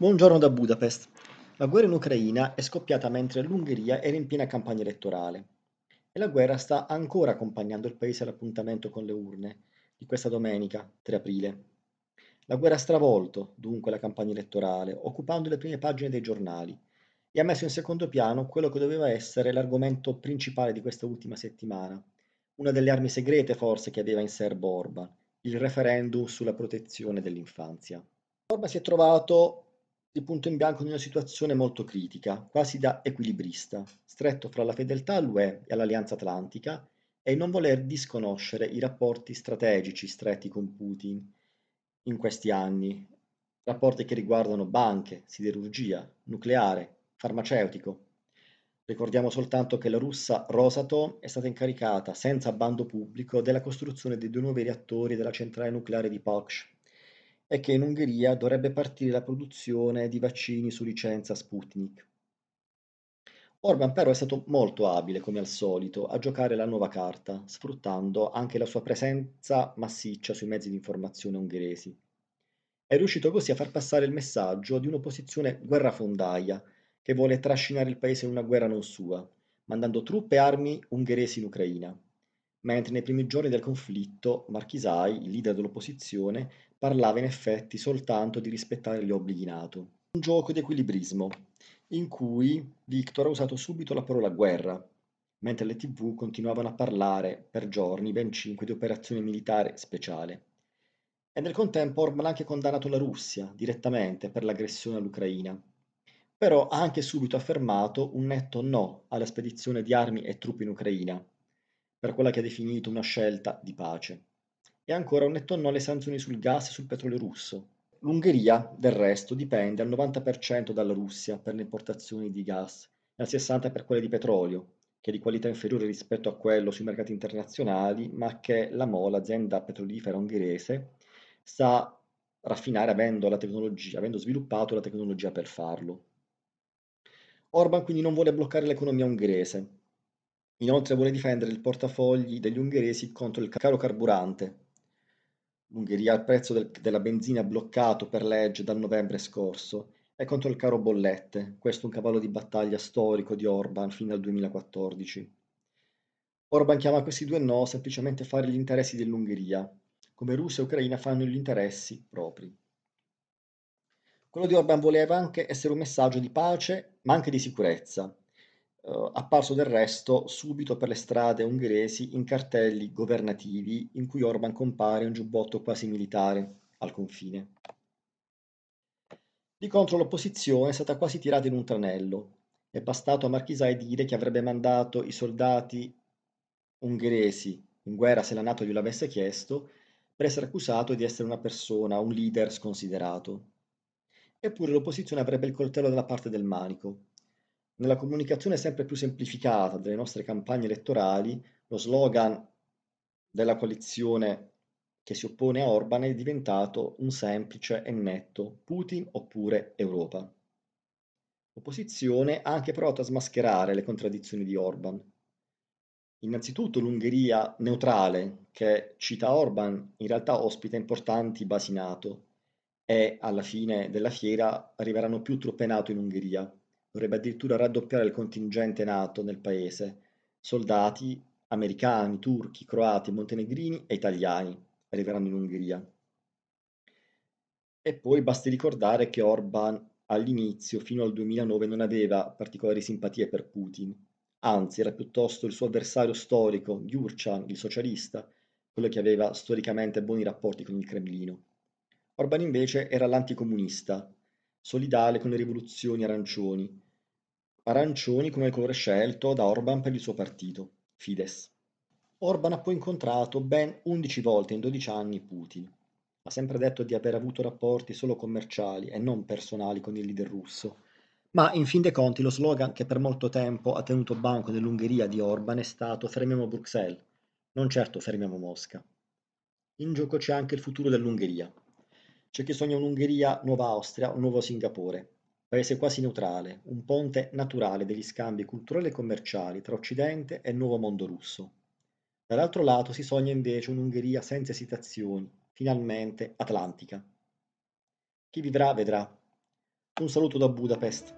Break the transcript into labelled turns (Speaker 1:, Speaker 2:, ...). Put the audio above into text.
Speaker 1: Buongiorno da Budapest. La guerra in Ucraina è scoppiata mentre l'Ungheria era in piena campagna elettorale e la guerra sta ancora accompagnando il paese all'appuntamento con le urne di questa domenica, 3 aprile. La guerra ha stravolto dunque la campagna elettorale, occupando le prime pagine dei giornali e ha messo in secondo piano quello che doveva essere l'argomento principale di questa ultima settimana, una delle armi segrete forse che aveva in serbo Orban, il referendum sulla protezione dell'infanzia. Orban si è trovato di punto in bianco in una situazione molto critica, quasi da equilibrista, stretto fra la fedeltà all'UE e all'Alleanza Atlantica e il non voler disconoscere i rapporti strategici stretti con Putin in questi anni, rapporti che riguardano banche, siderurgia, nucleare, farmaceutico. Ricordiamo soltanto che la russa Rosatom è stata incaricata, senza bando pubblico, della costruzione dei due nuovi reattori della centrale nucleare di Paks è che in Ungheria dovrebbe partire la produzione di vaccini su licenza Sputnik. Orban però è stato molto abile, come al solito, a giocare la nuova carta, sfruttando anche la sua presenza massiccia sui mezzi di informazione ungheresi. È riuscito così a far passare il messaggio di un'opposizione guerrafondaia che vuole trascinare il paese in una guerra non sua, mandando truppe e armi ungheresi in Ucraina. Mentre nei primi giorni del conflitto Marchisai, il leader dell'opposizione, parlava in effetti soltanto di rispettare gli obblighi NATO. Un gioco di equilibrismo, in cui Victor ha usato subito la parola guerra, mentre le tv continuavano a parlare per giorni, ben cinque, di operazione militare speciale. E nel contempo Orban ha anche condannato la Russia direttamente per l'aggressione all'Ucraina, però ha anche subito affermato un netto no alla spedizione di armi e truppe in Ucraina, per quella che ha definito una scelta di pace e ancora un netto no alle sanzioni sul gas e sul petrolio russo. L'Ungheria, del resto, dipende al 90% dalla Russia per le importazioni di gas e al 60% per quelle di petrolio, che è di qualità inferiore rispetto a quello sui mercati internazionali, ma che la MO, l'azienda petrolifera ungherese, sa raffinare avendo, avendo sviluppato la tecnologia per farlo. Orban quindi non vuole bloccare l'economia ungherese. Inoltre vuole difendere il portafogli degli ungheresi contro il caro carburante, L'Ungheria ha il prezzo del- della benzina bloccato per legge dal novembre scorso e contro il caro bollette, questo un cavallo di battaglia storico di Orban fino al 2014. Orban chiama questi due no semplicemente fare gli interessi dell'Ungheria, come Russia e Ucraina fanno gli interessi propri. Quello di Orban voleva anche essere un messaggio di pace, ma anche di sicurezza, eh, apparso del resto subito per le strade ungheresi in cartelli governativi in cui Orban compare in giubbotto quasi militare al confine. Di contro l'opposizione è stata quasi tirata in un tranello. È bastato a Marchisai dire che avrebbe mandato i soldati ungheresi in guerra se la Nato gliel'avesse chiesto per essere accusato di essere una persona, un leader sconsiderato. Eppure l'opposizione avrebbe il coltello dalla parte del manico. Nella comunicazione sempre più semplificata delle nostre campagne elettorali, lo slogan della coalizione che si oppone a Orban è diventato un semplice e netto Putin oppure Europa. L'opposizione ha anche provato a smascherare le contraddizioni di Orban. Innanzitutto l'Ungheria neutrale, che cita Orban, in realtà ospita importanti basi NATO e alla fine della fiera arriveranno più truppe NATO in Ungheria dovrebbe addirittura raddoppiare il contingente NATO nel paese, soldati americani, turchi, croati, montenegrini e italiani arriveranno in Ungheria. E poi basti ricordare che Orban all'inizio, fino al 2009, non aveva particolari simpatie per Putin, anzi era piuttosto il suo avversario storico, Gyurchan, il socialista, quello che aveva storicamente buoni rapporti con il Cremlino. Orban invece era l'anticomunista, solidale con le rivoluzioni arancioni, arancioni come colore scelto da Orban per il suo partito, Fidesz. Orban ha poi incontrato ben 11 volte in 12 anni Putin. Ha sempre detto di aver avuto rapporti solo commerciali e non personali con il leader russo. Ma in fin dei conti lo slogan che per molto tempo ha tenuto banco nell'Ungheria di Orban è stato fermiamo Bruxelles, non certo fermiamo Mosca. In gioco c'è anche il futuro dell'Ungheria. C'è chi sogna un'Ungheria nuova Austria, un nuovo Singapore, Paese quasi neutrale, un ponte naturale degli scambi culturali e commerciali tra Occidente e il nuovo mondo russo. Dall'altro lato si sogna invece un'Ungheria senza esitazioni, finalmente atlantica. Chi vivrà vedrà. Un saluto da Budapest.